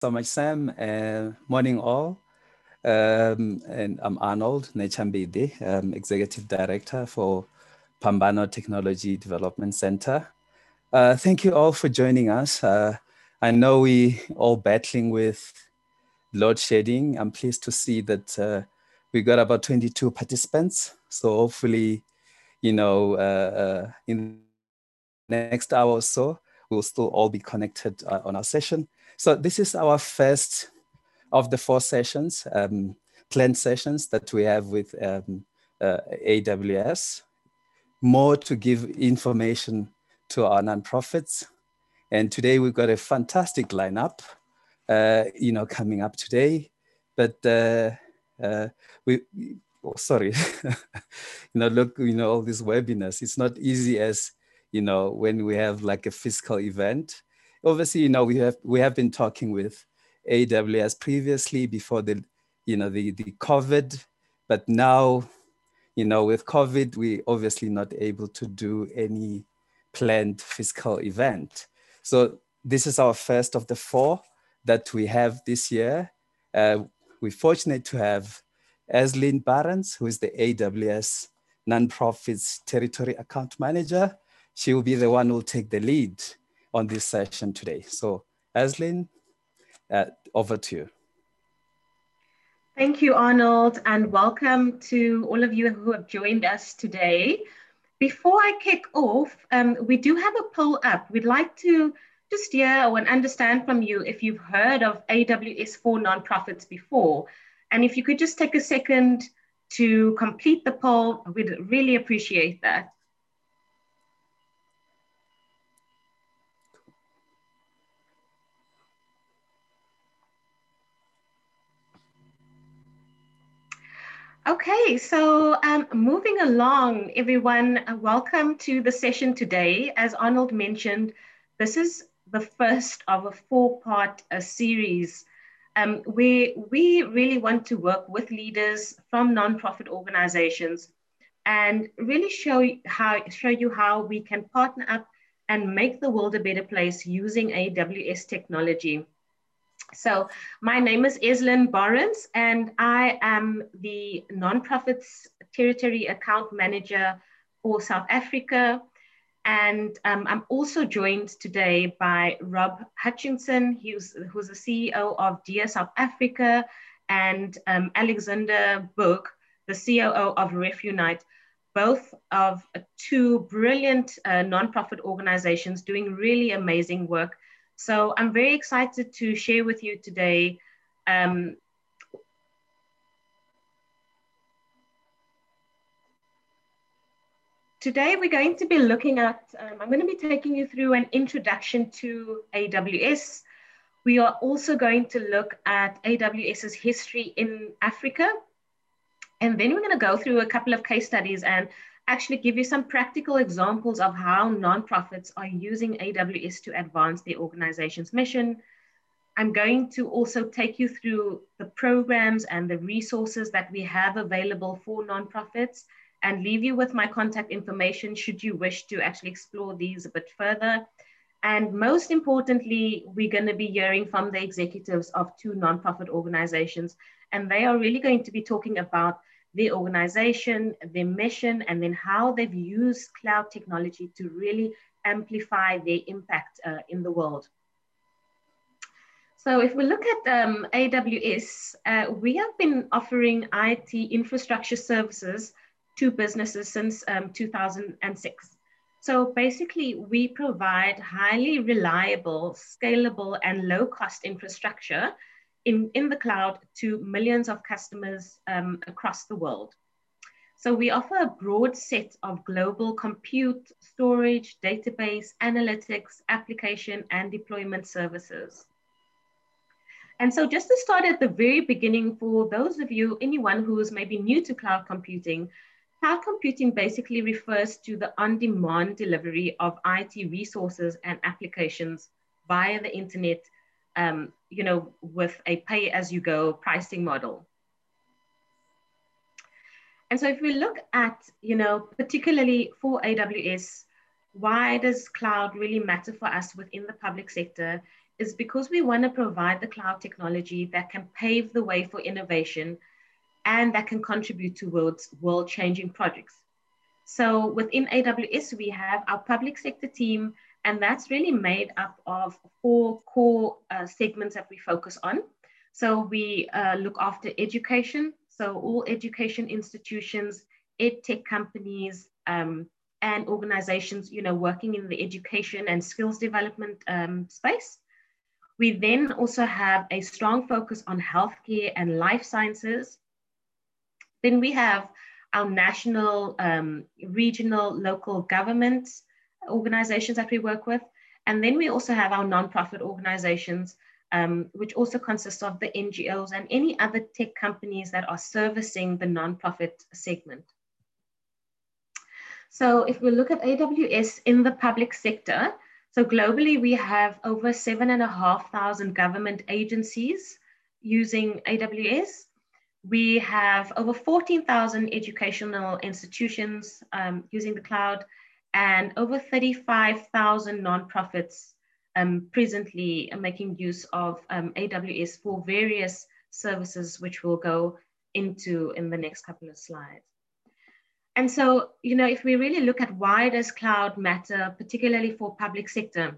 so much, Sam. Uh, morning, all. Um, and I'm Arnold Nechambidi, um, Executive Director for Phambano Technology Development Center. Uh, thank you all for joining us. Uh, I know we all battling with load shedding. I'm pleased to see that uh, we got about 22 participants. So hopefully, you know, uh, uh, in next hour or so, we'll still all be connected on our session. So this is our first of the four sessions, um, planned sessions that we have with um, uh, AWS, more to give information to our nonprofits. And today we've got a fantastic lineup, uh, you know, coming up today. But uh, uh we, oh, sorry, you know, look, you know, all these webinars, it's not easy as, you know, when we have like a physical event obviously, you know, we have we have been talking with AWS previously before the, you know, the the COVID, but now, you know, with COVID, we obviously not able to do any planned physical event. So this is our first of the four that we have this year. Uh, we're fortunate to have Eslyn Barnes, who is the AWS nonprofits territory account manager. She will be the one who will take the lead on this session today. So Eslyn, uh, over to you. Thank you, Arnold, and welcome to all of you who have joined us today. Before I kick off, um, we do have a poll up. We'd like to just hear or understand from you if you've heard of AWS for nonprofits before. And if you could just take a second to complete the poll, we'd really appreciate that. Okay, so um, moving along, everyone, uh, welcome to the session today. As Arnold mentioned, this is the first of a four-part uh, series um, where we really want to work with leaders from nonprofit organizations and really show how show you how we can partner up and make the world a better place using AWS technology. So my name is Eslyn Barnes, and I am the nonprofits territory account manager for South Africa. And um, I'm also joined today by Rob Hutchinson, who's, who's the CEO of Dear South Africa, and um, Alexander Book, the COO of RefUnite, both of two brilliant uh, nonprofit organizations doing really amazing work so I'm very excited to share with you today um, Today we're going to be looking at, um, I'm going to be taking you through an introduction to AWS. We are also going to look at AWS's history in Africa. And then we're going to go through a couple of case studies and actually give you some practical examples of how nonprofits are using AWS to advance their organization's mission. I'm going to also take you through the programs and the resources that we have available for nonprofits and leave you with my contact information should you wish to actually explore these a bit further. And most importantly, we're going to be hearing from the executives of two nonprofit organizations, and they are really going to be talking about their organization, their mission, and then how they've used cloud technology to really amplify their impact uh, in the world. So if we look at um, AWS, uh, we have been offering IT infrastructure services to businesses since um, 2006. So basically, we provide highly reliable, scalable, and low cost infrastructure in, in the cloud to millions of customers um, across the world. So we offer a broad set of global compute, storage, database, analytics, application, and deployment services. And so just to start at the very beginning, for those of you, anyone who is maybe new to cloud computing, cloud computing basically refers to the on-demand delivery of IT resources and applications via the internet um, you know, with a pay as you go pricing model. And so if we look at, you know, particularly for AWS, why does cloud really matter for us within the public sector is because we want to provide the cloud technology that can pave the way for innovation and that can contribute towards world changing projects. So within AWS, we have our public sector team, and that's really made up of four core uh, segments that we focus on. So we uh, look after education, so all education institutions, ed tech companies, um, and organizations, you know, working in the education and skills development um, space. We then also have a strong focus on healthcare and life sciences. Then we have our national, um, regional, local government organizations that we work with. And then we also have our nonprofit organizations, um, which also consist of the NGOs and any other tech companies that are servicing the nonprofit segment. So if we look at AWS in the public sector, so globally we have over seven and a half thousand government agencies using AWS. We have over 14,000 educational institutions um, using the cloud and over 35,000 nonprofits um, presently making use of um, AWS for various services, which we'll go into in the next couple of slides. And so, you know, if we really look at why does cloud matter, particularly for public sector,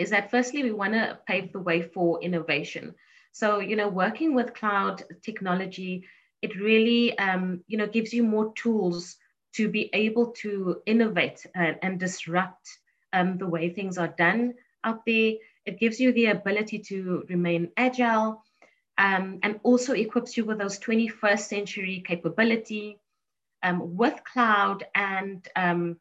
is that firstly, we want to pave the way for innovation. So, you know, working with cloud technology, it really, um, you know, gives you more tools to be able to innovate and, and disrupt um, the way things are done out there. It gives you the ability to remain agile um, and also equips you with those 21st century capability um, with cloud and um,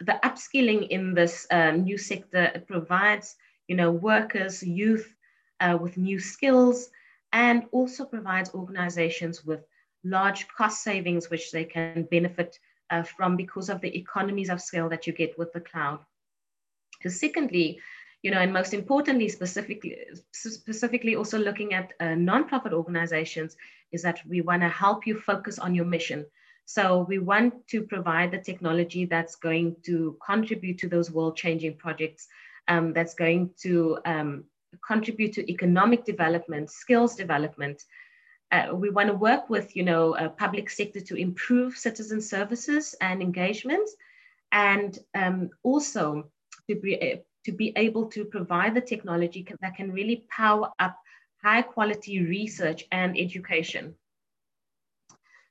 the upskilling in this uh, new sector. It provides, you know, workers, youth uh, with new skills and also provides organizations with large cost savings, which they can benefit uh, from because of the economies of scale that you get with the cloud. Secondly, you know, and most importantly, specifically, specifically also looking at uh, nonprofit organizations, is that we want to help you focus on your mission. So we want to provide the technology that's going to contribute to those world-changing projects, um, that's going to um, contribute to economic development, skills development, uh, we want to work with, you know, uh, public sector to improve citizen services and engagement, and um, also to be, uh, to be able to provide the technology that can really power up high quality research and education.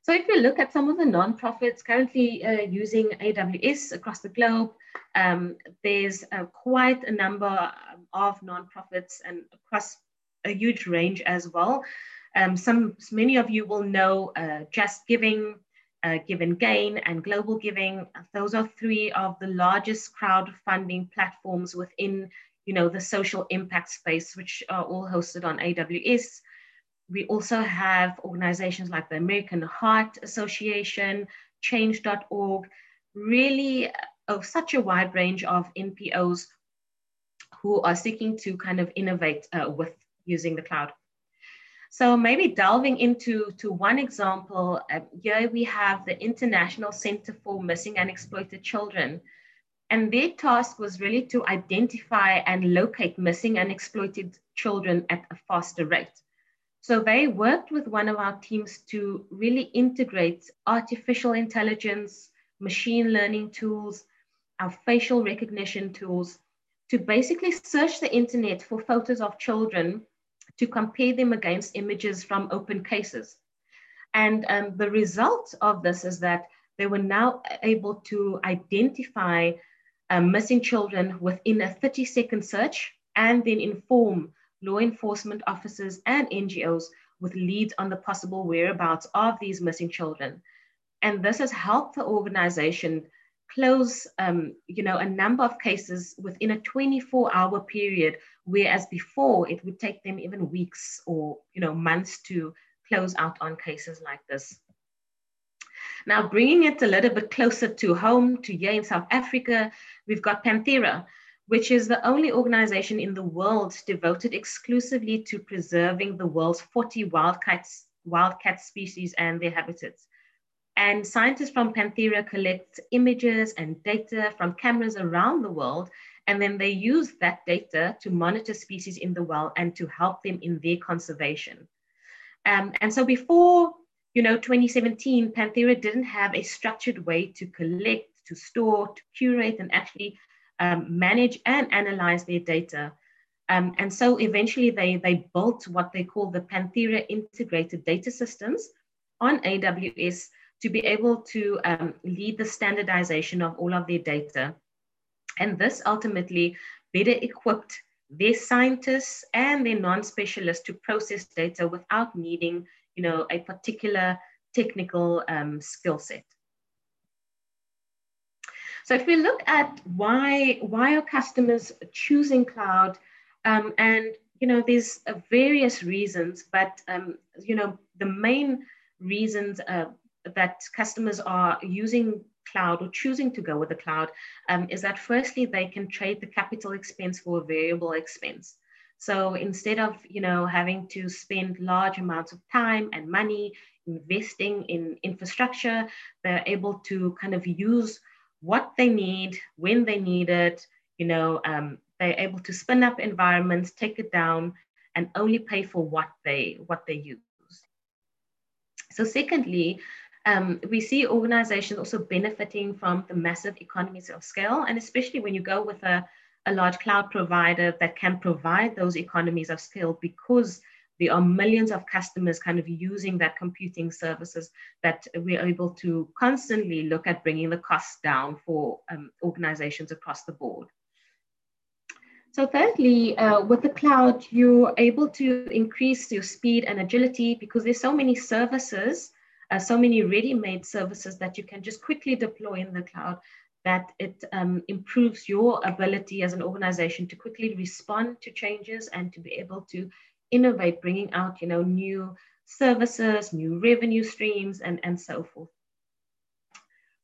So if you look at some of the nonprofits currently uh, using AWS across the globe, um, there's uh, quite a number of nonprofits and across a huge range as well. Um, some, many of you will know uh, JustGiving, uh, GivenGain, and Global Giving. Those are three of the largest crowdfunding platforms within, you know, the social impact space, which are all hosted on AWS. We also have organizations like the American Heart Association, Change.org, really of uh, such a wide range of NPOs who are seeking to kind of innovate uh, with using the cloud. So maybe delving into to one example, uh, here we have the International Center for Missing and Exploited Children. And their task was really to identify and locate missing and exploited children at a faster rate. So they worked with one of our teams to really integrate artificial intelligence, machine learning tools, our facial recognition tools to basically search the internet for photos of children to compare them against images from open cases. And um, the result of this is that they were now able to identify um, missing children within a 30 second search and then inform law enforcement officers and NGOs with leads on the possible whereabouts of these missing children. And this has helped the organization close um, you know, a number of cases within a 24 hour period, whereas before it would take them even weeks or you know, months to close out on cases like this. Now, bringing it a little bit closer to home, to here in South Africa, we've got Panthera, which is the only organization in the world devoted exclusively to preserving the world's 40 wildcats, wildcat species and their habitats. And scientists from Panthera collect images and data from cameras around the world And then they use that data to monitor species in the well and to help them in their conservation. Um, and so before, you know, 2017, Panthera didn't have a structured way to collect, to store, to curate, and actually um, manage and analyze their data. Um, and so eventually they, they built what they call the Panthera Integrated Data Systems on AWS to be able to um, lead the standardization of all of their data. And this ultimately better equipped their scientists and their non-specialists to process data without needing, you know, a particular technical um, skill set. So if we look at why, why are customers choosing cloud, um, and you know, there's uh, various reasons, but um, you know, the main reasons uh, that customers are using cloud or choosing to go with the cloud um, is that firstly they can trade the capital expense for a variable expense. So instead of you know having to spend large amounts of time and money investing in infrastructure they're able to kind of use what they need when they need it you know um, they're able to spin up environments take it down and only pay for what they what they use. So secondly um, we see organizations also benefiting from the massive economies of scale, and especially when you go with a, a large cloud provider that can provide those economies of scale because there are millions of customers kind of using that computing services that we're able to constantly look at bringing the costs down for um, organizations across the board. So thirdly, uh, with the cloud, you're able to increase your speed and agility because there's so many services uh, so many ready-made services that you can just quickly deploy in the cloud that it um, improves your ability as an organization to quickly respond to changes and to be able to innovate, bringing out you know new services, new revenue streams, and and so forth.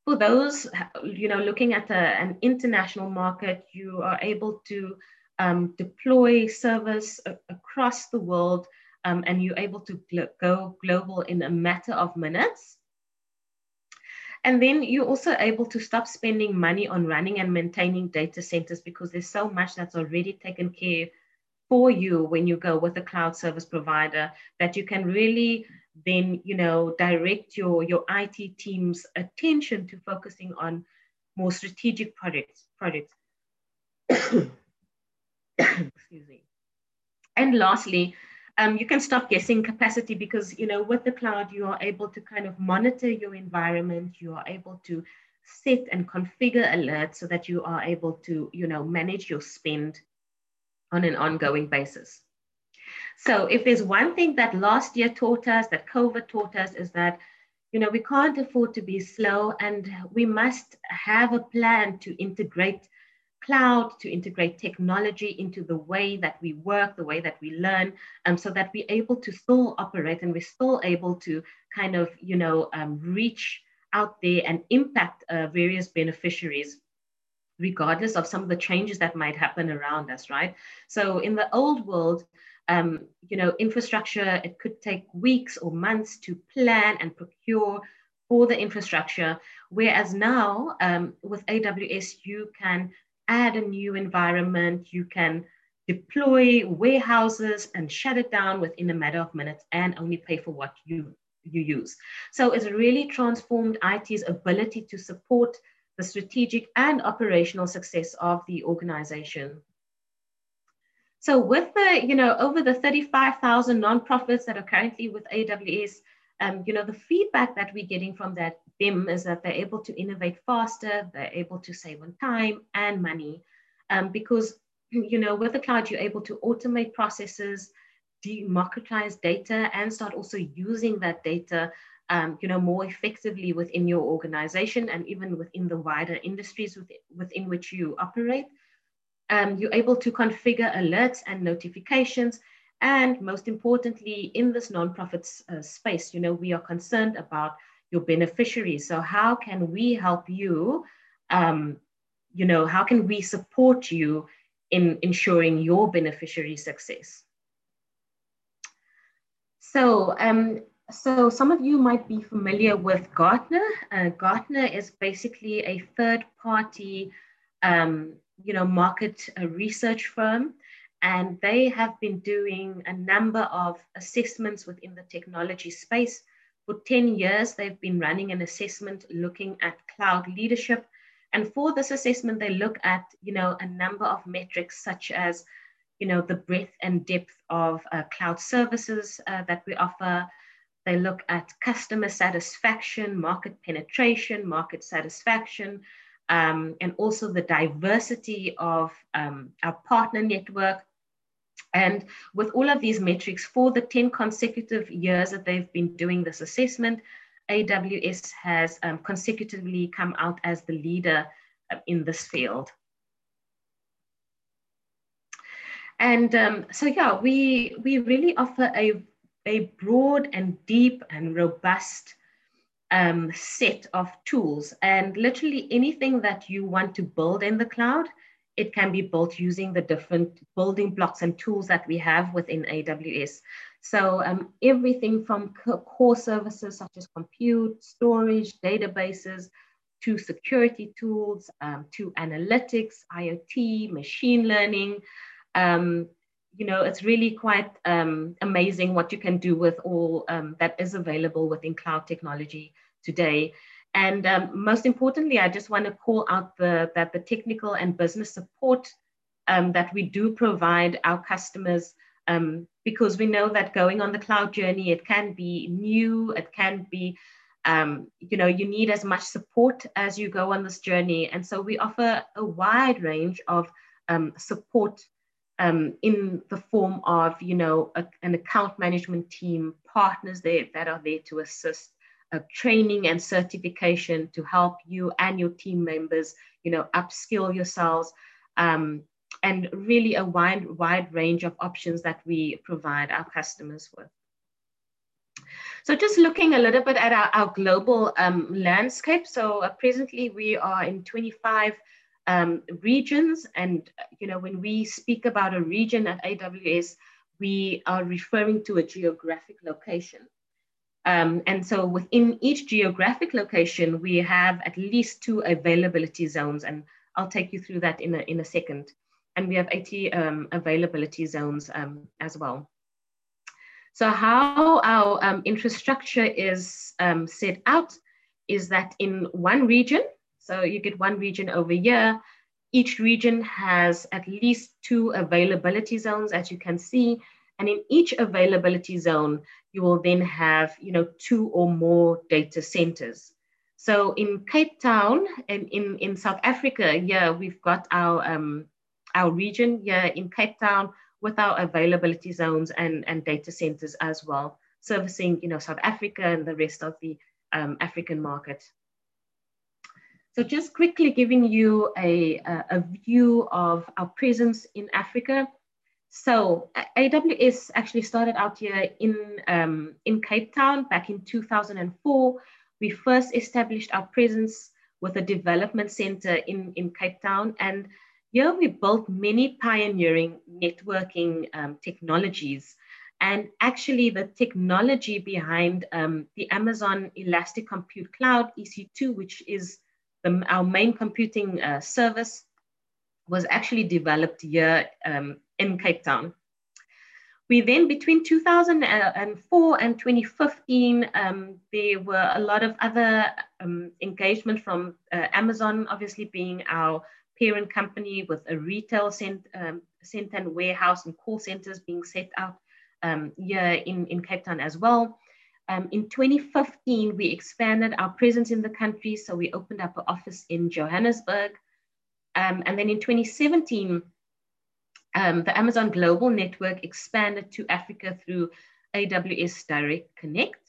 For those you know looking at a, an international market, you are able to um, deploy service across the world um, and you're able to go global in a matter of minutes. And then you're also able to stop spending money on running and maintaining data centers because there's so much that's already taken care for you when you go with a cloud service provider that you can really then you know direct your your IT team's attention to focusing on more strategic projects projects. Excuse me. And lastly, um, you can stop guessing capacity because you know with the cloud you are able to kind of monitor your environment. You are able to set and configure alerts so that you are able to you know manage your spend on an ongoing basis. So if there's one thing that last year taught us that covid taught us is that you know we can't afford to be slow and we must have a plan to integrate cloud, to integrate technology into the way that we work, the way that we learn, um, so that we're able to still operate and we're still able to kind of, you know, um, reach out there and impact uh, various beneficiaries regardless of some of the changes that might happen around us, right? So in the old world, um, you know, infrastructure, it could take weeks or months to plan and procure for the infrastructure. Whereas now um, with AWS, you can add a new environment, you can deploy warehouses and shut it down within a matter of minutes and only pay for what you, you use. So it's really transformed IT's ability to support the strategic and operational success of the organization. So with the, you know, over the 35,000 nonprofits that are currently with AWS, um, you know, the feedback that we're getting from that BIM is that they're able to innovate faster, they're able to save on time and money, um, because, you know, with the cloud, you're able to automate processes, democratize data, and start also using that data, um, you know, more effectively within your organization and even within the wider industries within, within which you operate. Um, you're able to configure alerts and notifications and most importantly, in this nonprofit uh, space, you know, we are concerned about your beneficiaries. So how can we help you? Um, you know, how can we support you in ensuring your beneficiary success? So, um, so some of you might be familiar with Gartner. Uh, Gartner is basically a third-party um, you know, market research firm, and they have been doing a number of assessments within the technology space. For 10 years, they've been running an assessment looking at cloud leadership. And for this assessment, they look at, you know, a number of metrics such as, you know, the breadth and depth of uh, cloud services uh, that we offer. They look at customer satisfaction, market penetration, market satisfaction, um, and also the diversity of um, our partner network. And with all of these metrics, for the 10 consecutive years that they've been doing this assessment, AWS has um, consecutively come out as the leader uh, in this field. And um, so, yeah, we, we really offer a, a broad and deep and robust um, set of tools. And literally anything that you want to build in the cloud, it can be built using the different building blocks and tools that we have within AWS. So um, everything from core services such as compute, storage, databases, to security tools, um, to analytics, IoT, machine learning. Um, you know, it's really quite um, amazing what you can do with all um, that is available within cloud technology today. And um, most importantly, I just want to call out the, that the technical and business support um, that we do provide our customers um, because we know that going on the cloud journey, it can be new, it can be, um, you know, you need as much support as you go on this journey. And so we offer a wide range of um, support um, in the form of, you know, a, an account management team, partners there that are there to assist, uh, training and certification to help you and your team members, you know, upskill yourselves. Um, and really a wide, wide range of options that we provide our customers with. So just looking a little bit at our, our global um, landscape. So uh, presently we are in 25 um, regions. And, you know, when we speak about a region at AWS, we are referring to a geographic location. Um, and so within each geographic location, we have at least two availability zones. And I'll take you through that in a, in a second and we have 80 um, availability zones um, as well. So how our um, infrastructure is um, set out is that in one region, so you get one region over here, each region has at least two availability zones, as you can see, and in each availability zone, you will then have you know, two or more data centers. So in Cape Town and in, in South Africa, yeah, we've got our um, our region here in Cape Town with our availability zones and, and data centers as well, servicing you know, South Africa and the rest of the um, African market. So just quickly giving you a, a, view of our presence in Africa. So AWS actually started out here in, um, in Cape Town back in 2004. We first established our presence with a development center in, in Cape Town and here we built many pioneering networking um, technologies. And actually the technology behind um, the Amazon Elastic Compute Cloud, EC2, which is the, our main computing uh, service, was actually developed here um, in Cape Town. We then, between 2004 and 2015, um, there were a lot of other um, engagement from uh, Amazon, obviously being our parent company with a retail cent, um, center and warehouse and call centers being set up um, here in, in Cape Town as well. Um, in 2015, we expanded our presence in the country. So we opened up an office in Johannesburg. Um, and then in 2017, um, the Amazon Global Network expanded to Africa through AWS Direct Connect.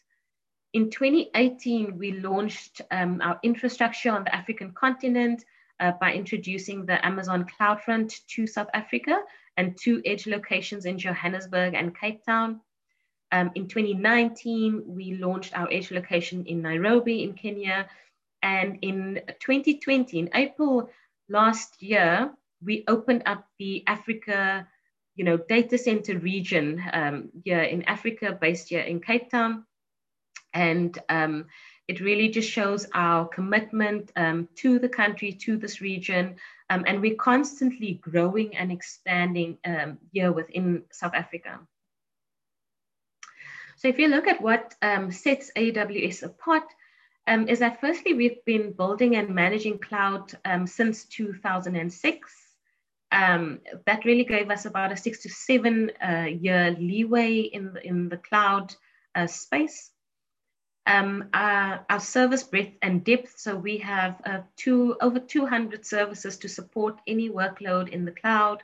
In 2018, we launched um, our infrastructure on the African continent uh, by introducing the Amazon CloudFront to South Africa and two edge locations in Johannesburg and Cape Town. Um, in 2019, we launched our edge location in Nairobi in Kenya. And in 2020, in April last year, we opened up the Africa you know, data center region um, here in Africa, based here in Cape Town. And um, it really just shows our commitment um, to the country, to this region, um, and we're constantly growing and expanding um, here within South Africa. So if you look at what um, sets AWS apart, um, is that firstly, we've been building and managing cloud um, since 2006. Um, that really gave us about a six to seven uh, year leeway in the, in the cloud uh, space. Um, our, our, service breadth and depth, so we have uh, two, over 200 services to support any workload in the cloud.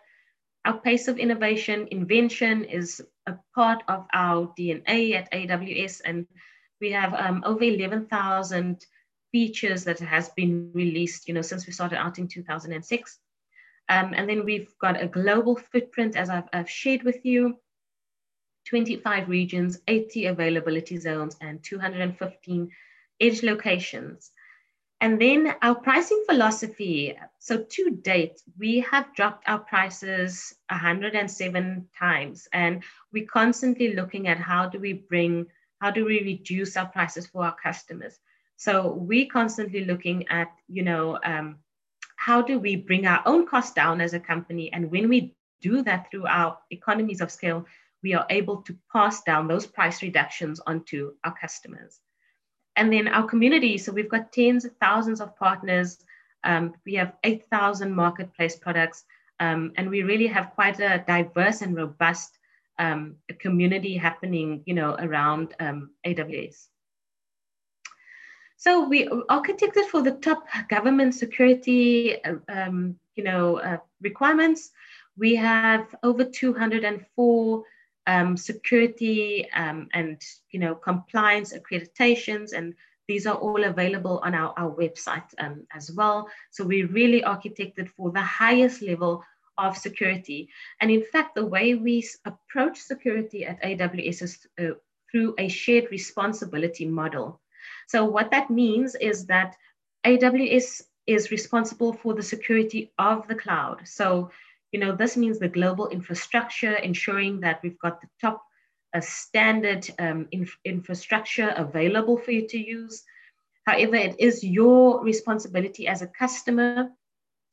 Our pace of innovation, invention is a part of our DNA at AWS and we have um, over 11,000 features that has been released, you know, since we started out in 2006. Um, and then we've got a global footprint, as I've, I've shared with you, 25 regions, 80 availability zones, and 215 edge locations. And then our pricing philosophy. So to date, we have dropped our prices 107 times, and we're constantly looking at how do we bring how do we reduce our prices for our customers so we're constantly looking at you know um, how do we bring our own costs down as a company? And when we do that through our economies of scale we are able to pass down those price reductions onto our customers. And then our community so we've got tens of thousands of partners. Um, we have 8000 marketplace products. Um, and we really have quite a diverse and robust um, community happening, you know, around um, AWS. So we architected for the top government security, um, you know, uh, requirements. We have over 204 um, security um, and, you know, compliance accreditations, and these are all available on our, our website um, as well. So we really architected for the highest level of security. And in fact, the way we approach security at AWS is uh, through a shared responsibility model. So what that means is that AWS is responsible for the security of the cloud. So, you know, this means the global infrastructure, ensuring that we've got the top uh, standard um, inf infrastructure available for you to use. However, it is your responsibility as a customer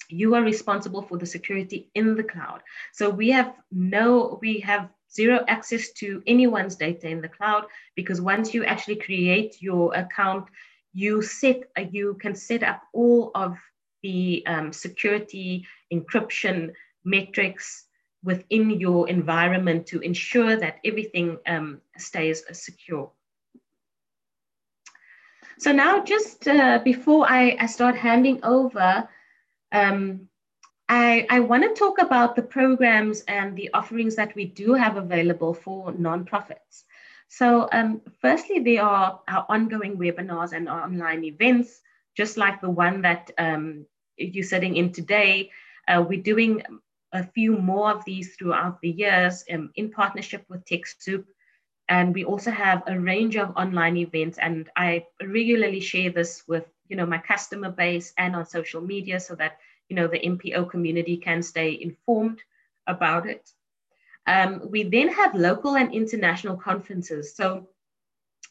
you are responsible for the security in the cloud. So we have no, we have zero access to anyone's data in the cloud because once you actually create your account, you set, you can set up all of the um, security encryption metrics within your environment to ensure that everything um, stays secure. So now just uh, before I, I start handing over, um, I, I want to talk about the programs and the offerings that we do have available for nonprofits. So, um, firstly, there are our ongoing webinars and online events, just like the one that um, you're sitting in today. Uh, we're doing a few more of these throughout the years um, in partnership with TechSoup. And we also have a range of online events, and I regularly share this with you know, my customer base and on social media so that, you know, the NPO community can stay informed about it. Um, we then have local and international conferences. So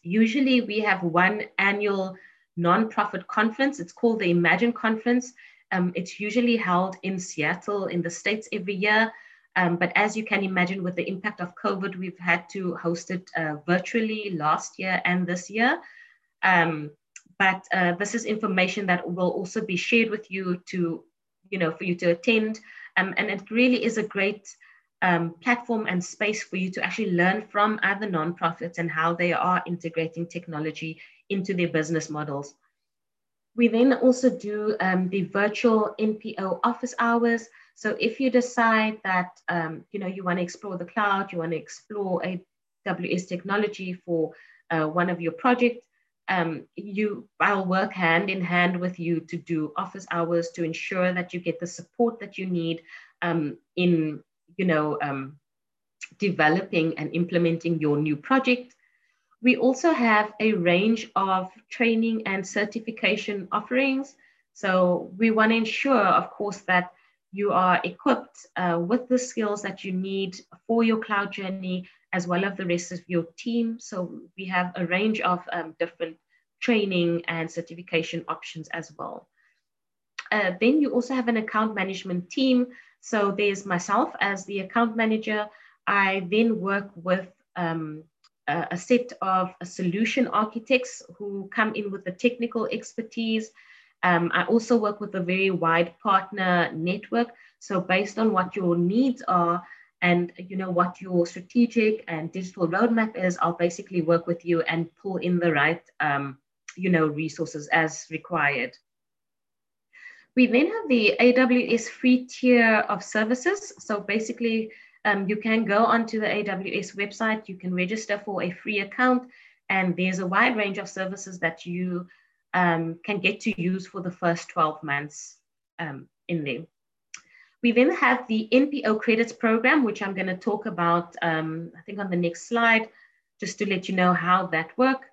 usually we have one annual nonprofit conference. It's called the Imagine Conference. Um, it's usually held in Seattle in the States every year. Um, but as you can imagine, with the impact of COVID, we've had to host it uh, virtually last year and this year. Um, but uh, this is information that will also be shared with you to, you know, for you to attend. Um, and it really is a great um, platform and space for you to actually learn from other nonprofits and how they are integrating technology into their business models. We then also do um, the virtual NPO office hours. So if you decide that um, you know you want to explore the cloud, you want to explore AWS technology for uh, one of your projects, um, you I'll work hand in hand with you to do office hours to ensure that you get the support that you need um, in you know um, developing and implementing your new project. We also have a range of training and certification offerings. So we want to ensure, of course, that you are equipped uh, with the skills that you need for your cloud journey as well as the rest of your team. So we have a range of um, different training and certification options as well. Uh, then you also have an account management team. So there's myself as the account manager. I then work with um, a, set of solution architects who come in with the technical expertise. Um, I also work with a very wide partner network. So based on what your needs are, and you know what your strategic and digital roadmap is i'll basically work with you and pull in the right um, you know resources as required. We then have the aws free tier of services. So basically um, you can go onto the aws website you can register for a free account and there's a wide range of services that you um, can get to use for the first 12 months um, in there we then have the NPO credits program, which I'm going to talk about, um, I think on the next slide, just to let you know how that works.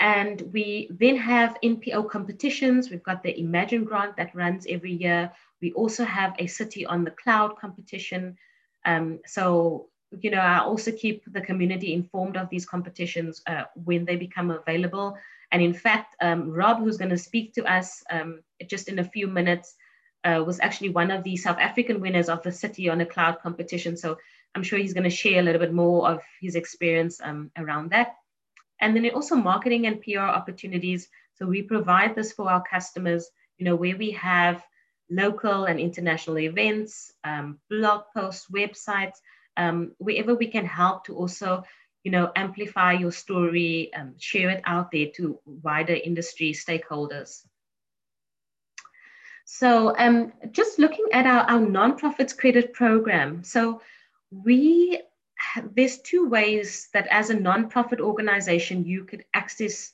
And we then have NPO competitions. We've got the Imagine grant that runs every year. We also have a City on the Cloud competition. Um, so, you know, I also keep the community informed of these competitions uh, when they become available. And in fact, um, Rob, who's going to speak to us um, just in a few minutes, uh, was actually one of the South African winners of the City on a Cloud competition. So I'm sure he's going to share a little bit more of his experience um, around that. And then also marketing and PR opportunities. So we provide this for our customers, you know, where we have local and international events, um, blog posts, websites, um, wherever we can help to also, you know, amplify your story, um, share it out there to wider industry stakeholders. So um, just looking at our, our nonprofits credit program. So we there's two ways that as a nonprofit organization you could access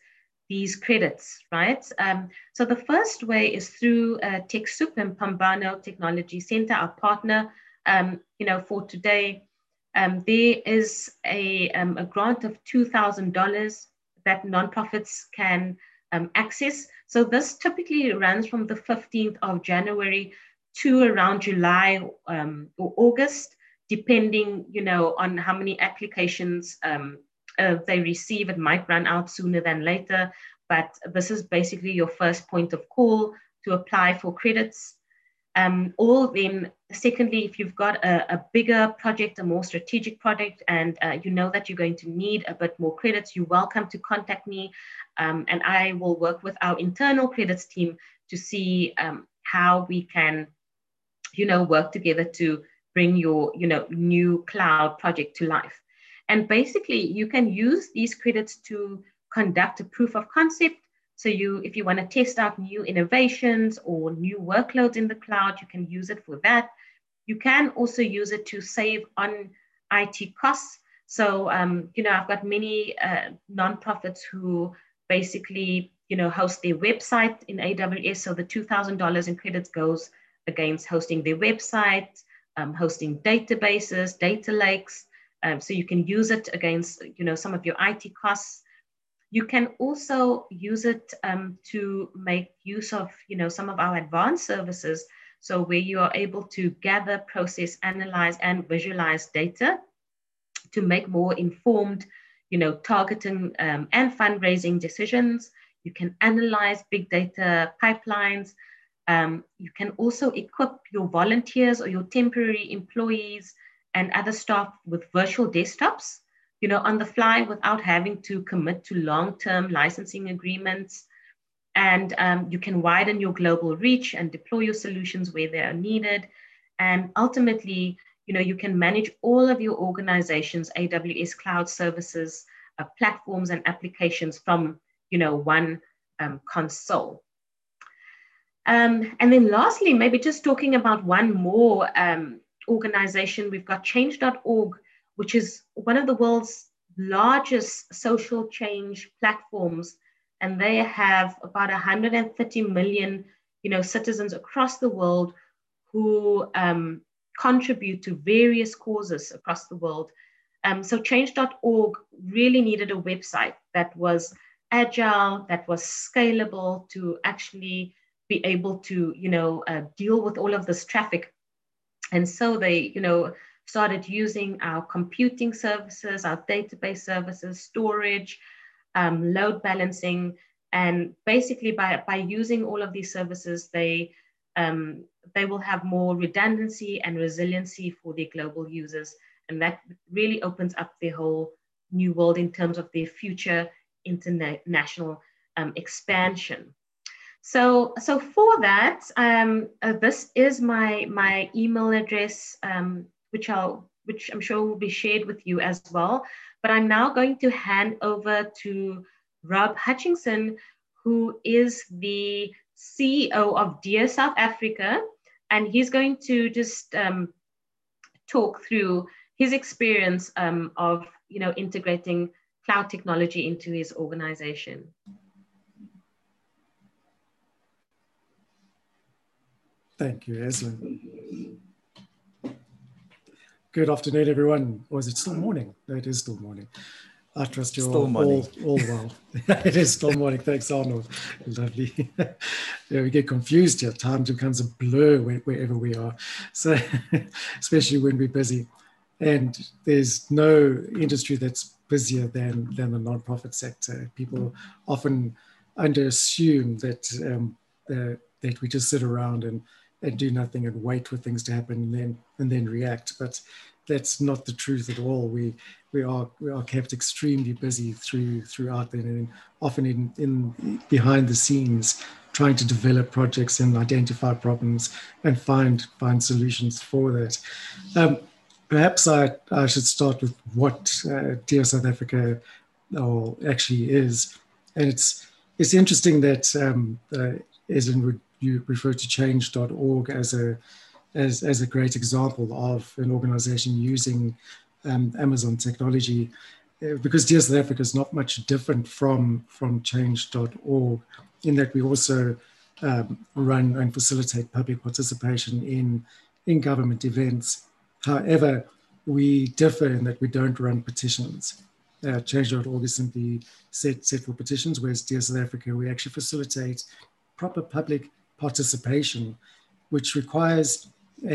these credits, right? Um, so the first way is through uh, TechSoup and Phambano Technology Center, our partner. Um, you know, for today, um, there is a, um, a grant of $2,000 that nonprofits can um, access. So this typically runs from the 15th of January to around July um, or August, depending, you know, on how many applications um, uh, they receive. It might run out sooner than later, but this is basically your first point of call to apply for credits. Um, or then, secondly, if you've got a, a, bigger project, a more strategic project, and uh, you know that you're going to need a bit more credits, you're welcome to contact me. Um, and I will work with our internal credits team to see um, how we can, you know, work together to bring your, you know, new cloud project to life. And basically, you can use these credits to conduct a proof of concept so you, if you want to test out new innovations or new workloads in the cloud, you can use it for that. You can also use it to save on IT costs. So, um, you know, I've got many uh, nonprofits who basically, you know, host their website in AWS. So the $2,000 in credits goes against hosting their website, um, hosting databases, data lakes. Um, so you can use it against, you know, some of your IT costs. You can also use it um, to make use of, you know, some of our advanced services. So where you are able to gather, process, analyze, and visualize data to make more informed, you know, targeting um, and fundraising decisions. You can analyze big data pipelines. Um, you can also equip your volunteers or your temporary employees and other staff with virtual desktops you know, on the fly without having to commit to long-term licensing agreements. And um, you can widen your global reach and deploy your solutions where they are needed. And ultimately, you know, you can manage all of your organization's AWS cloud services, uh, platforms, and applications from, you know, one um, console. Um, and then lastly, maybe just talking about one more um, organization, we've got change.org, which is one of the world's largest social change platforms. And they have about 130 million you know, citizens across the world who um, contribute to various causes across the world. Um, so change.org really needed a website that was agile, that was scalable to actually be able to, you know, uh, deal with all of this traffic. And so they, you know, started using our computing services, our database services, storage, um, load balancing, And basically, by, by using all of these services, they, um, they will have more redundancy and resiliency for their global users. And that really opens up the whole new world in terms of their future international um, expansion. So, so for that, um, uh, this is my my email address, um, which I'll which I'm sure will be shared with you as well. But I'm now going to hand over to Rob Hutchinson, who is the CEO of Dear South Africa, and he's going to just um, talk through his experience um, of you know integrating cloud technology into his organization. Thank you, Eslin. Good afternoon, everyone. Or is it still morning? No, it is still morning. I trust you're all, all, all, well. it is still morning. Thanks, Arnold. Lovely. yeah, we get confused here. Time becomes a blur wherever we are. So, especially when we're busy. And there's no industry that's busier than, than the nonprofit sector. People often underassume that um, uh, that we just sit around and and do nothing and wait for things to happen and then and then react. But that's not the truth at all. We we are we are kept extremely busy through throughout then and often in, in behind the scenes trying to develop projects and identify problems and find find solutions for that. Um, perhaps I, I should start with what uh, Dear South Africa actually is. And it's it's interesting that um, uh, would you refer to change.org as a as, as a great example of an organization using um, Amazon technology uh, because Dear South Africa is not much different from, from change.org in that we also um, run and facilitate public participation in, in government events. However, we differ in that we don't run petitions. Uh, change.org is simply set, set for petitions, whereas Dear South Africa, we actually facilitate proper public participation, which requires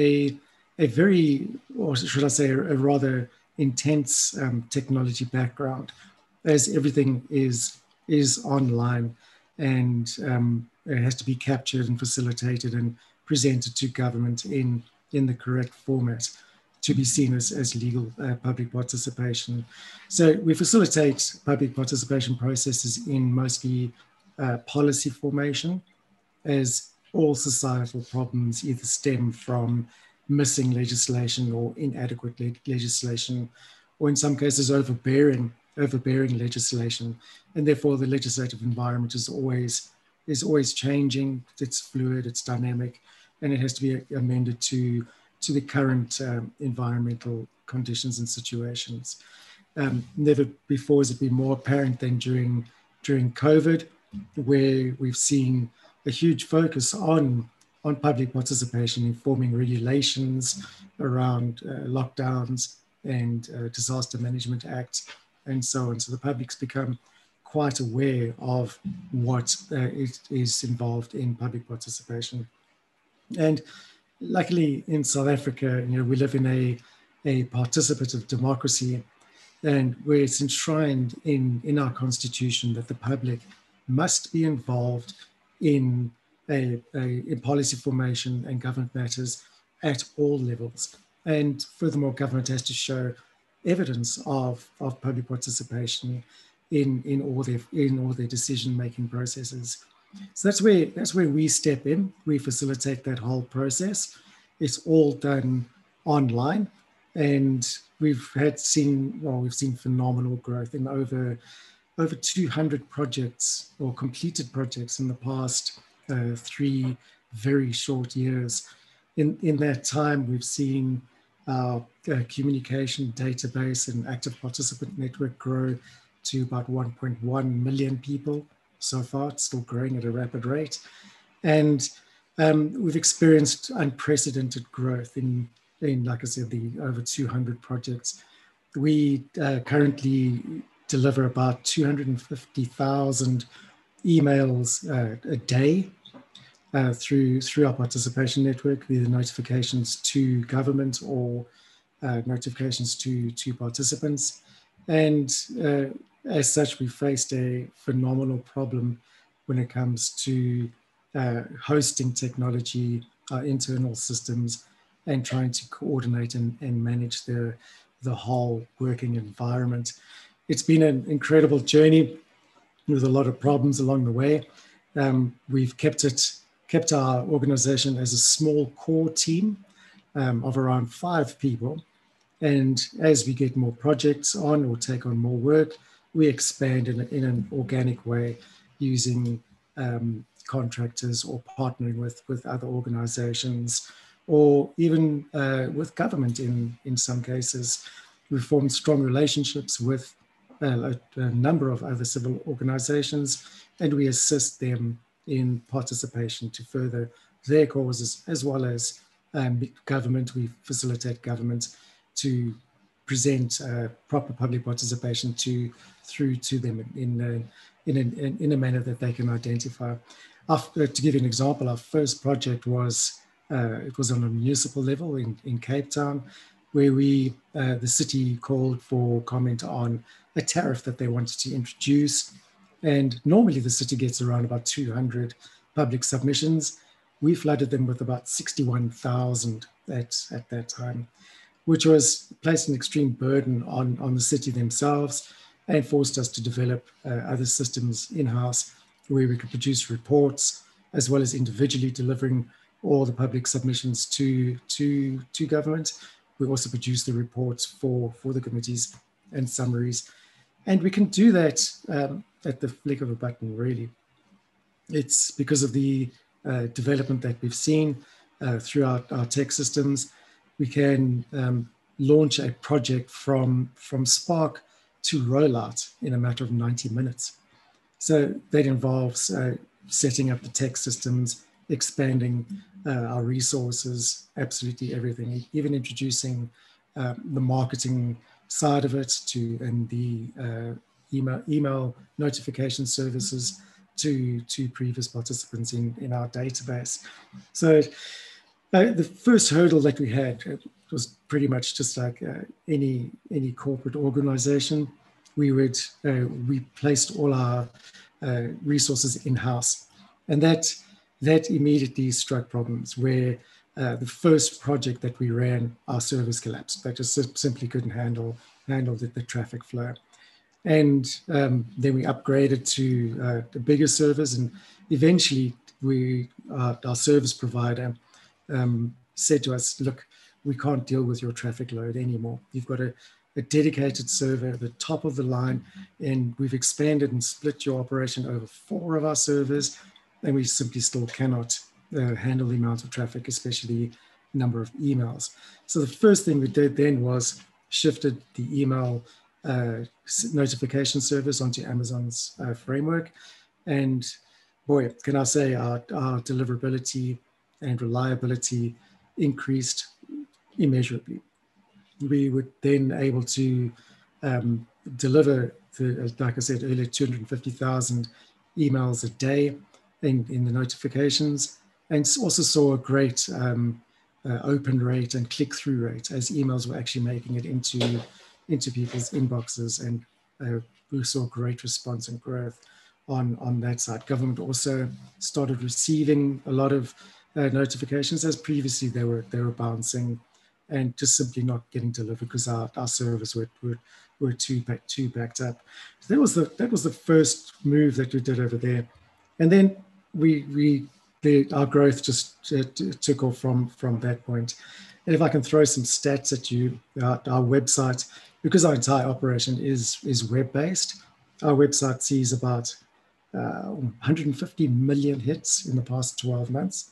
a, a very, or should I say, a, rather intense um, technology background, as everything is is online and um, it has to be captured and facilitated and presented to government in in the correct format to be seen as, as legal uh, public participation. So we facilitate public participation processes in mostly uh, policy formation, as all societal problems either stem from missing legislation or inadequate le legislation, or in some cases overbearing overbearing legislation, and therefore the legislative environment is always is always changing. It's fluid, it's dynamic, and it has to be amended to to the current um, environmental conditions and situations. Um, never before has it been more apparent than during during COVID, where we've seen a huge focus on on public participation in forming regulations around uh, lockdowns and uh, disaster management acts and so on. So the public's become quite aware of what uh, is involved in public participation. And luckily in South Africa, you know, we live in a, a participative democracy and where it's enshrined in, in our constitution that the public must be involved in, a, a, in policy formation and government matters at all levels. And furthermore, government has to show evidence of, of public participation in, in, all their, in all their decision-making processes. So that's where, that's where we step in. We facilitate that whole process. It's all done online. And we've had seen, well, we've seen phenomenal growth in over over 200 projects or completed projects in the past uh, three very short years. In, in that time, we've seen our uh, communication database and active participant network grow to about 1.1 million people so far. It's still growing at a rapid rate. And um, we've experienced unprecedented growth in, in, like I said, the over 200 projects. We uh, currently deliver about 250,000 emails uh, a day uh, through through our participation network, either notifications to government or uh, notifications to to participants. And uh, as such, we faced a phenomenal problem when it comes to uh, hosting technology, our internal systems, and trying to coordinate and, and manage the, the whole working environment. It's been an incredible journey with a lot of problems along the way. Um, we've kept it, kept our organization as a small core team um, of around five people. And as we get more projects on or take on more work, we expand in, in an organic way using um, contractors or partnering with, with other organizations or even uh, with government in, in some cases. We've formed strong relationships with a, a, number of other civil organizations and we assist them in participation to further their causes as well as um, government. We facilitate government to present uh, proper public participation to through to them in a, in a, in a manner that they can identify. After, to give you an example, our first project was uh, it was on a municipal level in, in Cape Town, where we uh, the city called for comment on a tariff that they wanted to introduce, and normally the city gets around about 200 public submissions. We flooded them with about 61,000 at, at that time which was placed an extreme burden on, on the city themselves and forced us to develop uh, other systems in-house where we could produce reports as well as individually delivering all the public submissions to, to, to government. We also produce the reports for, for the committees and summaries. And we can do that um, at the flick of a button, really. It's because of the uh, development that we've seen uh, throughout our tech systems we can um, launch a project from, from Spark to rollout in a matter of 90 minutes. So that involves uh, setting up the tech systems, expanding uh, our resources, absolutely everything, even introducing uh, the marketing side of it to and the uh, email, email notification services to, to previous participants in, in our database. So uh, the first hurdle that we had was pretty much just like uh, any any corporate organization. We would uh, we placed all our uh, resources in house, and that that immediately struck problems where. Uh, the first project that we ran, our service collapsed. That just simply couldn't handle handle the, the traffic flow, and um, then we upgraded to uh, the bigger servers, and eventually we our service provider um, said to us, look, we can't deal with your traffic load anymore. You've got a, a dedicated server at the top of the line, and we've expanded and split your operation over four of our servers, and we simply still cannot uh, handle the amount of traffic, especially number of emails. So the first thing we did then was shifted the email uh, notification service onto Amazon's uh, framework. And boy, can I say our, our deliverability and reliability increased immeasurably. We were then able to um, deliver, the, like I said earlier, 250,000 emails a day in, in the notifications, and also saw a great um, uh, open rate and click-through rate as emails were actually making it into, into people's inboxes, and uh, we saw great response and growth on, on that side. Government also started receiving a lot of uh, notifications as previously they were they were bouncing and just simply not getting delivered because our, our servers were, were, were too back, too backed up. So that was the that was the first move that we did over there, and then we we the, our growth just uh, took off from from that point. And if I can throw some stats at you, our, our website, because our entire operation is is web based, our website sees about uh, 150 million hits in the past 12 months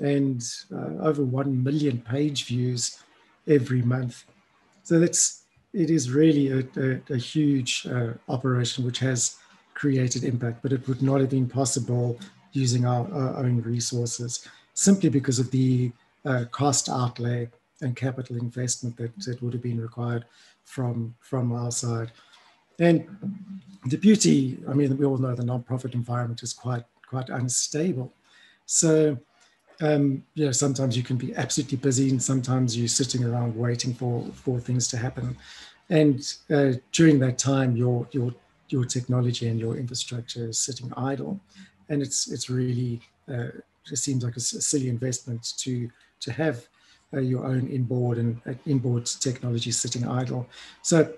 and uh, over 1 million page views every month. So that's it is really a, a, a huge uh, operation which has created impact, but it would not have been possible using our, our own resources simply because of the uh, cost outlay and capital investment that, that would have been required from, from our side. And the beauty, I mean, we all know the nonprofit environment is quite, quite unstable. So um, you know, sometimes you can be absolutely busy and sometimes you're sitting around waiting for, for things to happen. And uh, during that time, your, your, your technology and your infrastructure is sitting idle. And it's it's really uh, it seems like a, silly investment to to have uh, your own inboard and uh, inboard technology sitting idle. So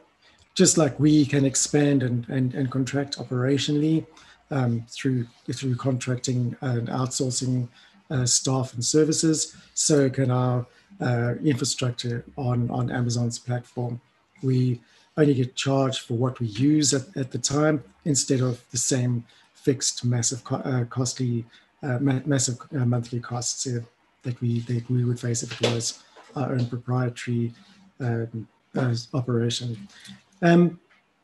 just like we can expand and and, and contract operationally um, through through contracting and outsourcing uh, staff and services, so can our uh, infrastructure on on Amazon's platform. We only get charged for what we use at, at the time instead of the same fixed massive co- uh, costly uh, ma- massive uh, monthly costs that we that we would face if it was our own proprietary um, operation. Um,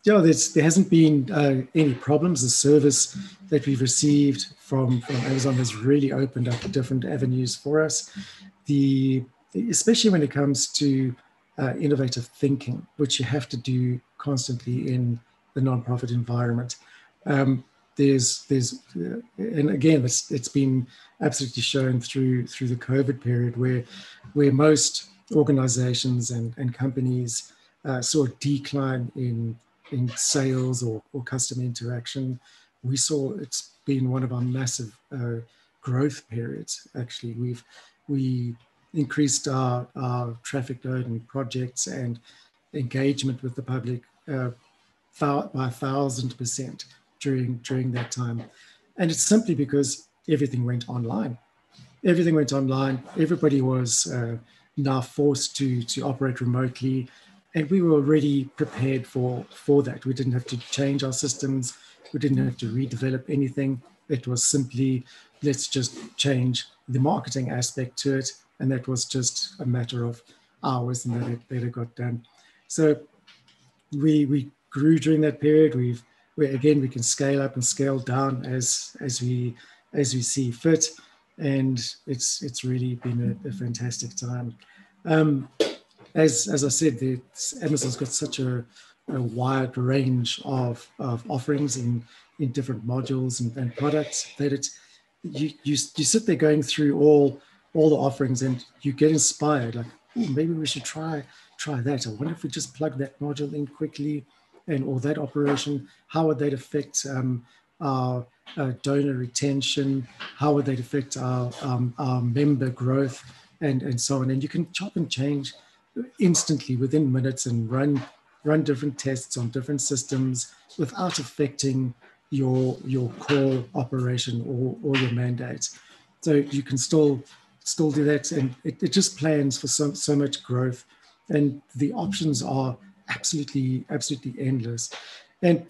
yeah, there hasn't been uh, any problems. The service that we've received from, from Amazon has really opened up different avenues for us. The especially when it comes to uh, innovative thinking, which you have to do constantly in the nonprofit environment. Um, there's, there's, uh, and again, it's, it's been absolutely shown through through the COVID period, where, where most organizations and, and companies uh, saw a decline in in sales or, or customer interaction. We saw it's been one of our massive uh, growth periods. Actually, we've we increased our, our traffic load and projects and engagement with the public uh, by a thousand percent during during that time, and it's simply because everything went online. Everything went online. Everybody was uh, now forced to to operate remotely, and we were already prepared for for that. We didn't have to change our systems. We didn't have to redevelop anything. It was simply let's just change the marketing aspect to it and that was just a matter of hours and that it, that it got done. So we we grew during that period. We've we, again we can scale up and scale down as as we as we see fit, and it's it's really been a, a fantastic time. Um, as as I said, the, Amazon's got such a, a wide range of, of offerings in in different modules and, and products that it's you, you you sit there going through all all the offerings and you get inspired like maybe we should try try that. I wonder if we just plug that module in quickly and or that operation how would that affect um, our uh, donor retention how would that affect our, um, our member growth and and so on and you can chop and change instantly within minutes and run run different tests on different systems without affecting your your core operation or, or your mandates so you can still still do that. And it, it just plans for so, so much growth. And the options are absolutely, absolutely endless. And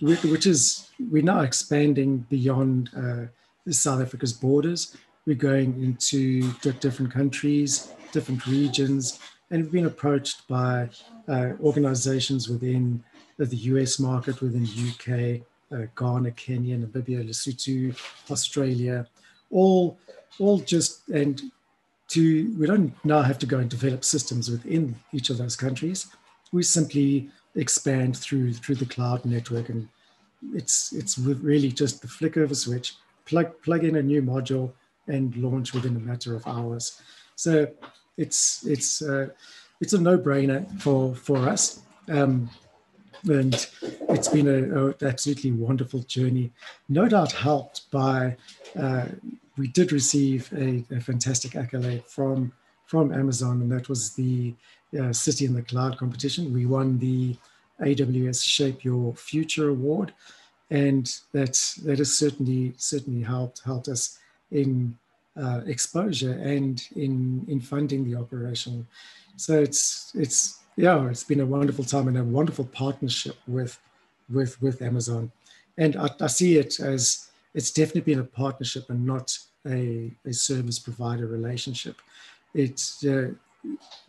which is, we're now expanding beyond uh, South Africa's borders. We're going into different countries, different regions, and we've been approached by uh, organizations within the US market, within UK, uh, Ghana, Kenya, Namibia, Lesotho, Australia, all all just and to we don't now have to go and develop systems within each of those countries. We simply expand through through the cloud network, and it's it's really just the flicker of a switch. Plug plug in a new module and launch within a matter of hours. So it's it's uh, it's a no-brainer for for us. Um, and it's been an absolutely wonderful journey, no doubt helped by uh, we did receive a, a, fantastic accolade from from Amazon, and that was the uh, City in the Cloud competition. We won the AWS Shape Your Future Award, and that that has certainly certainly helped helped us in uh, exposure and in in funding the operation. So it's it's yeah, it's been a wonderful time and a wonderful partnership with with with Amazon, and I, I see it as it's definitely been a partnership and not a, a service provider relationship. It's uh,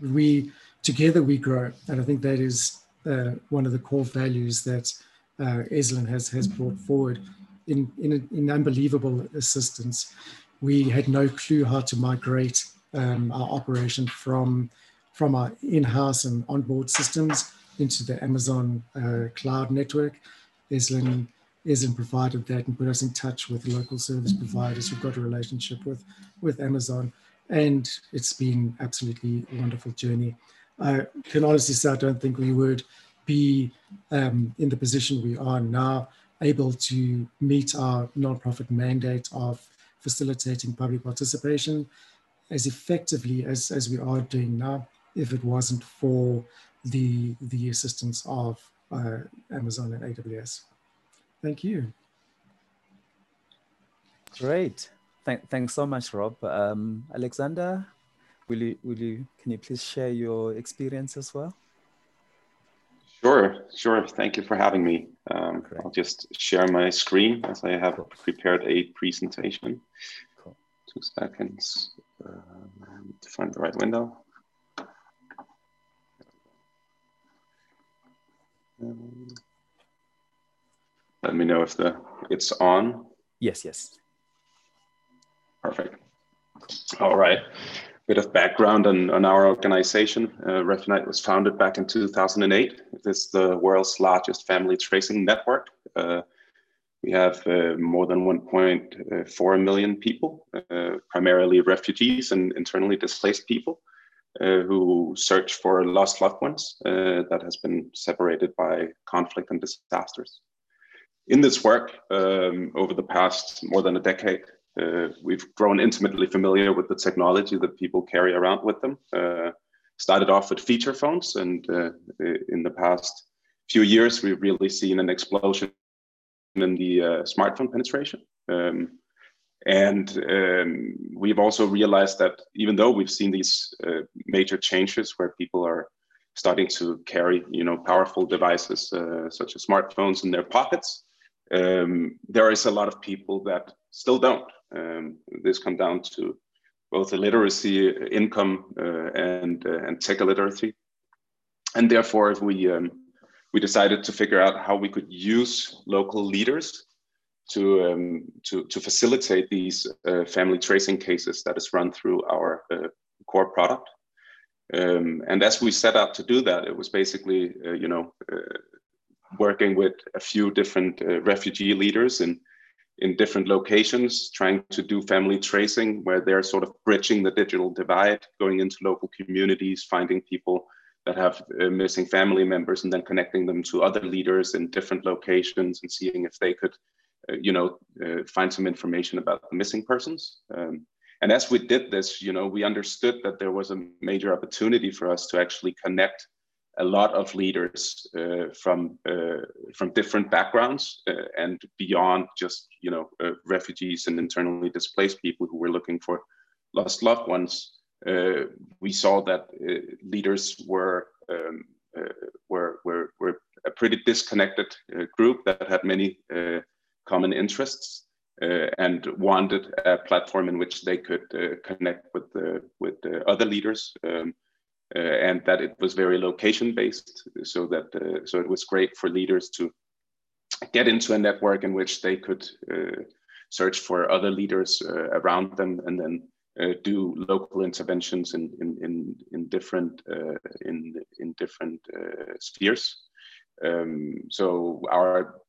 we together we grow, and I think that is uh, one of the core values that uh, Eslin has has brought forward in, in in unbelievable assistance. We had no clue how to migrate um, our operation from from our in-house and onboard systems into the Amazon uh, cloud network. Eslin isn't provided that and put us in touch with local service providers who've got a relationship with, with Amazon. And it's been absolutely a wonderful journey. I can honestly say I don't think we would be um, in the position we are now able to meet our nonprofit mandate of facilitating public participation as effectively as, as we are doing now if it wasn't for the, the assistance of uh, Amazon and AWS. Thank you. Great. Th thanks so much, Rob. Um, Alexander, will you, will you, can you please share your experience as well? Sure, sure. Thank you for having me. Um, I'll just share my screen as I have cool. prepared a presentation. Cool. Two seconds um, to find the right window. Um, let me know if the it's on. Yes, yes. Perfect. All right. Bit of background on, on our organization. Uh, Refunite was founded back in 2008. It is the world's largest family tracing network. Uh, we have uh, more than 1.4 million people, uh, primarily refugees and internally displaced people uh, who search for lost loved ones uh, that has been separated by conflict and disasters. In this work, um, over the past more than a decade, uh, we've grown intimately familiar with the technology that people carry around with them. Uh, started off with feature phones, and uh, in the past few years, we've really seen an explosion in the uh, smartphone penetration. Um, and um, we've also realized that even though we've seen these uh, major changes where people are starting to carry, you know, powerful devices uh, such as smartphones in their pockets, um, there is a lot of people that still don't. Um, this come down to both the literacy, income, uh, and uh, and tech illiteracy, and therefore we um, we decided to figure out how we could use local leaders to um, to to facilitate these uh, family tracing cases that is run through our uh, core product. Um, and as we set out to do that, it was basically uh, you know uh, working with a few different refugee leaders in in different locations, trying to do family tracing where they're sort of bridging the digital divide, going into local communities, finding people that have uh, missing family members and then connecting them to other leaders in different locations and seeing if they could, uh, you know, uh, find some information about the missing persons. Um, and as we did this, you know, we understood that there was a major opportunity for us to actually connect a lot of leaders uh, from uh, from different backgrounds uh, and beyond just you know uh, refugees and internally displaced people who were looking for lost loved ones. Uh, we saw that uh, leaders were, um, were were were a pretty disconnected group that had many common interests and wanted a platform in which they could connect with with other leaders. Um, and that it was very location based so that uh, so it was great for leaders to get into a network in which they could uh, search for other leaders around them and then uh, do local interventions in in in, in different uh, in in different uh, spheres. Um, so our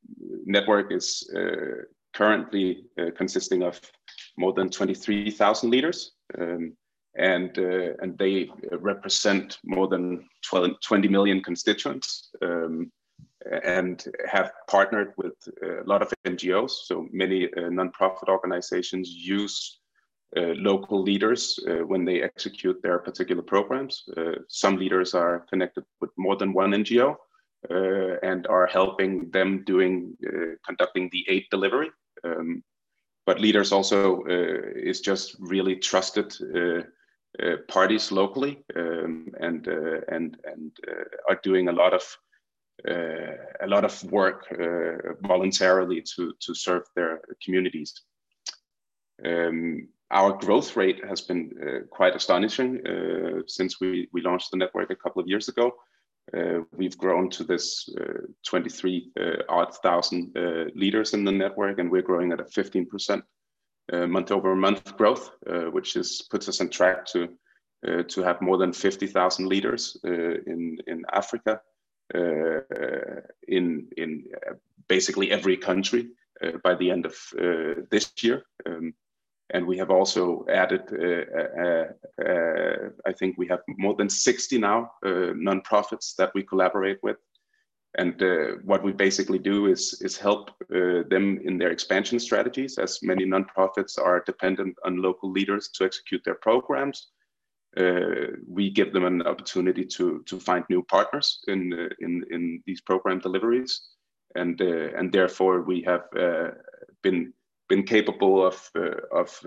network is currently consisting of more than 23,000 leaders. Um, and uh, and they represent more than 12, 20 million constituents um, and have partnered with a lot of NGOs. So many uh, nonprofit organizations use uh, local leaders uh, when they execute their particular programs. Uh, some leaders are connected with more than one NGO uh, and are helping them doing conducting the aid delivery. Um, but leaders also is just really trusted uh, parties locally um, and uh, and and uh, are doing a lot of a lot of work voluntarily to to serve their communities. Um, our growth rate has been uh, quite astonishing uh, since we, we launched the network a couple of years ago. Uh, we've grown to this 23 odd thousand leaders in the network, and we're growing at a 15% uh, month over month growth, uh, which puts us on track to uh, to have more than 50,000 leaders in in Africa, in in basically every country by the end of this year. Um, and we have also added, uh, uh, uh, I think we have more than 60 now nonprofits that we collaborate with. And uh, what we basically do is, is help uh, them in their expansion strategies, as many nonprofits are dependent on local leaders to execute their programs. Uh, we give them an opportunity to, to find new partners in, uh, in, in these program deliveries. And, uh, and therefore, we have uh, been, been capable of, of, of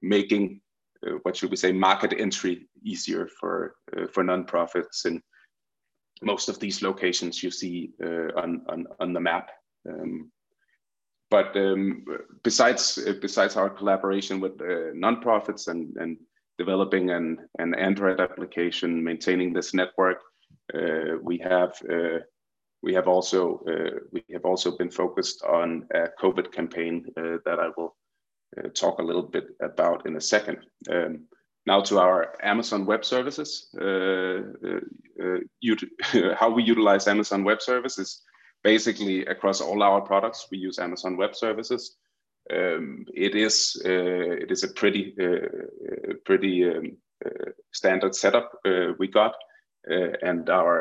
making, what should we say, market entry easier for, for nonprofits and most of these locations you see uh, on, on, on the map. Um, but um, besides besides our collaboration with uh, nonprofits and, and developing an, an Android application, maintaining this network, uh, we have uh, we have also uh, we have also been focused on a COVID campaign uh, that I will talk a little bit about in a second. Um, now to our Amazon Web Services. Uh, uh, uh how we utilize Amazon Web Services, basically across all our products, we use Amazon Web Services. Um, it is uh, it is a pretty uh, pretty um, standard setup we got, and our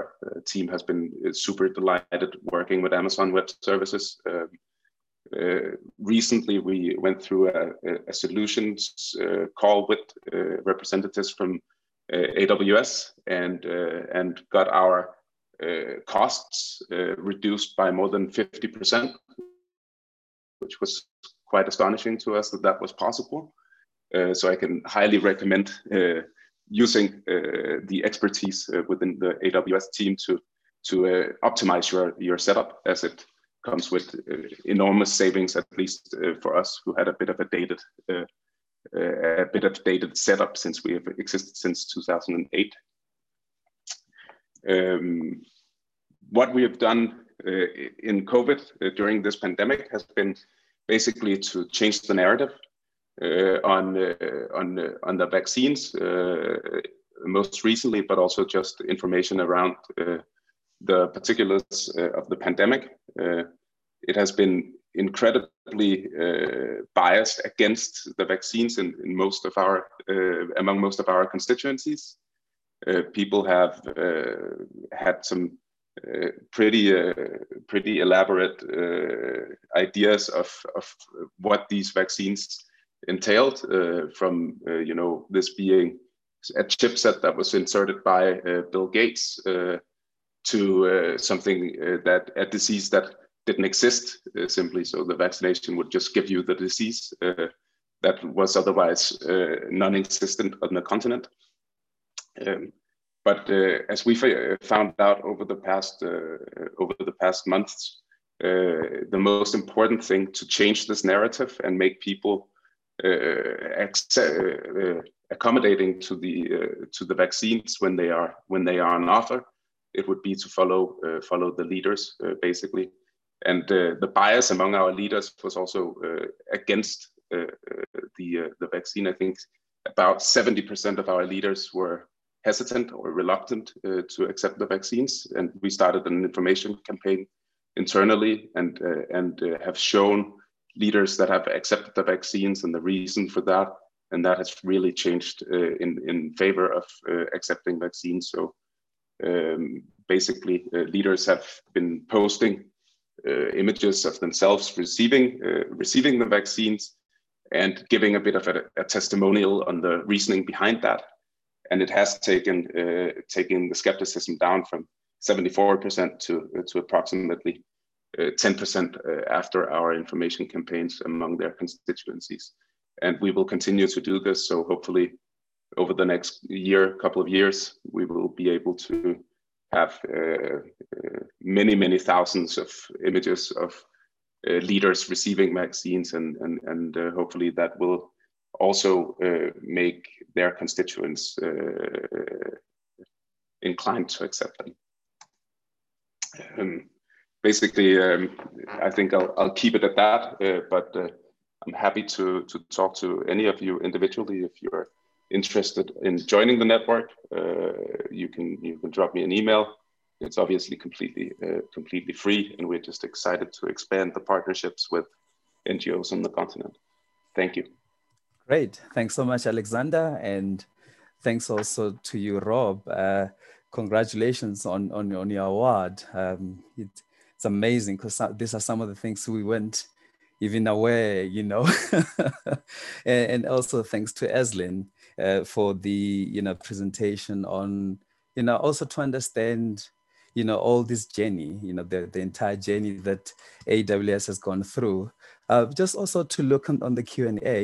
team has been super delighted working with Amazon Web Services. Um, uh, recently, we went through a, a solutions uh, call with uh, representatives from AWS and and got our costs reduced by more than 50%, which was quite astonishing to us that that was possible. so I can highly recommend using uh, the expertise uh, within the AWS team to to uh, optimize your your setup as it comes with uh, enormous savings, at least uh, for us who had a bit of a dated uh, a bit of dated setup since we have existed since 2008. Um, what we have done uh, in COVID uh, during this pandemic has been basically to change the narrative uh, on on on the vaccines most recently, but also just information around the particulars of the pandemic. Uh, it has been incredibly uh, biased against the vaccines in, in most of our among most of our constituencies. people have had some uh, pretty uh, pretty elaborate uh, ideas of, of what these vaccines entailed from you know this being a chipset that was inserted by Bill Gates to uh, something uh, that a disease that didn't exist uh, simply. So the vaccination would just give you the disease that was otherwise non-existent on the continent. Um, but as we found out over the past over the past months, uh, the most important thing to change this narrative and make people uh, uh, accommodating to the to the vaccines when they are when they are on offer it would be to follow uh, follow the leaders uh, basically. And uh, the bias among our leaders was also against the the vaccine. I think about 70% of our leaders were hesitant or reluctant uh, to accept the vaccines. And we started an information campaign internally and, uh, and uh, have shown leaders that have accepted the vaccines and the reason for that. And that has really changed in, in favor of accepting vaccines. So um, basically uh, leaders have been posting uh, images of themselves receiving uh, receiving the vaccines and giving a bit of a, a, testimonial on the reasoning behind that. And it has taken uh, taken the skepticism down from 74% to to approximately 10% uh, after our information campaigns among their constituencies. And we will continue to do this. So hopefully over the next year, couple of years, we will be able to have uh, uh, many, many thousands of images of uh, leaders receiving vaccines, and and and uh, hopefully that will also uh, make their constituents uh, inclined to accept them. Um, basically, um, I think I'll, I'll keep it at that, but I'm happy to to talk to any of you individually if you're interested in joining the network, uh, you can you can drop me an email. It's obviously completely uh, completely free, and we're just excited to expand the partnerships with NGOs on the continent. Thank you. Great, thanks so much, Alexander, and thanks also to you, Rob. Uh, congratulations on, on, on your award. Um, it, it's amazing because these are some of the things we weren't even aware, you know. and, and, also thanks to Eslin uh, for the, you know, presentation on, you know, also to understand, you know, all this journey, you know, the, the entire journey that AWS has gone through. Uh, just also to look on, on the Q&A,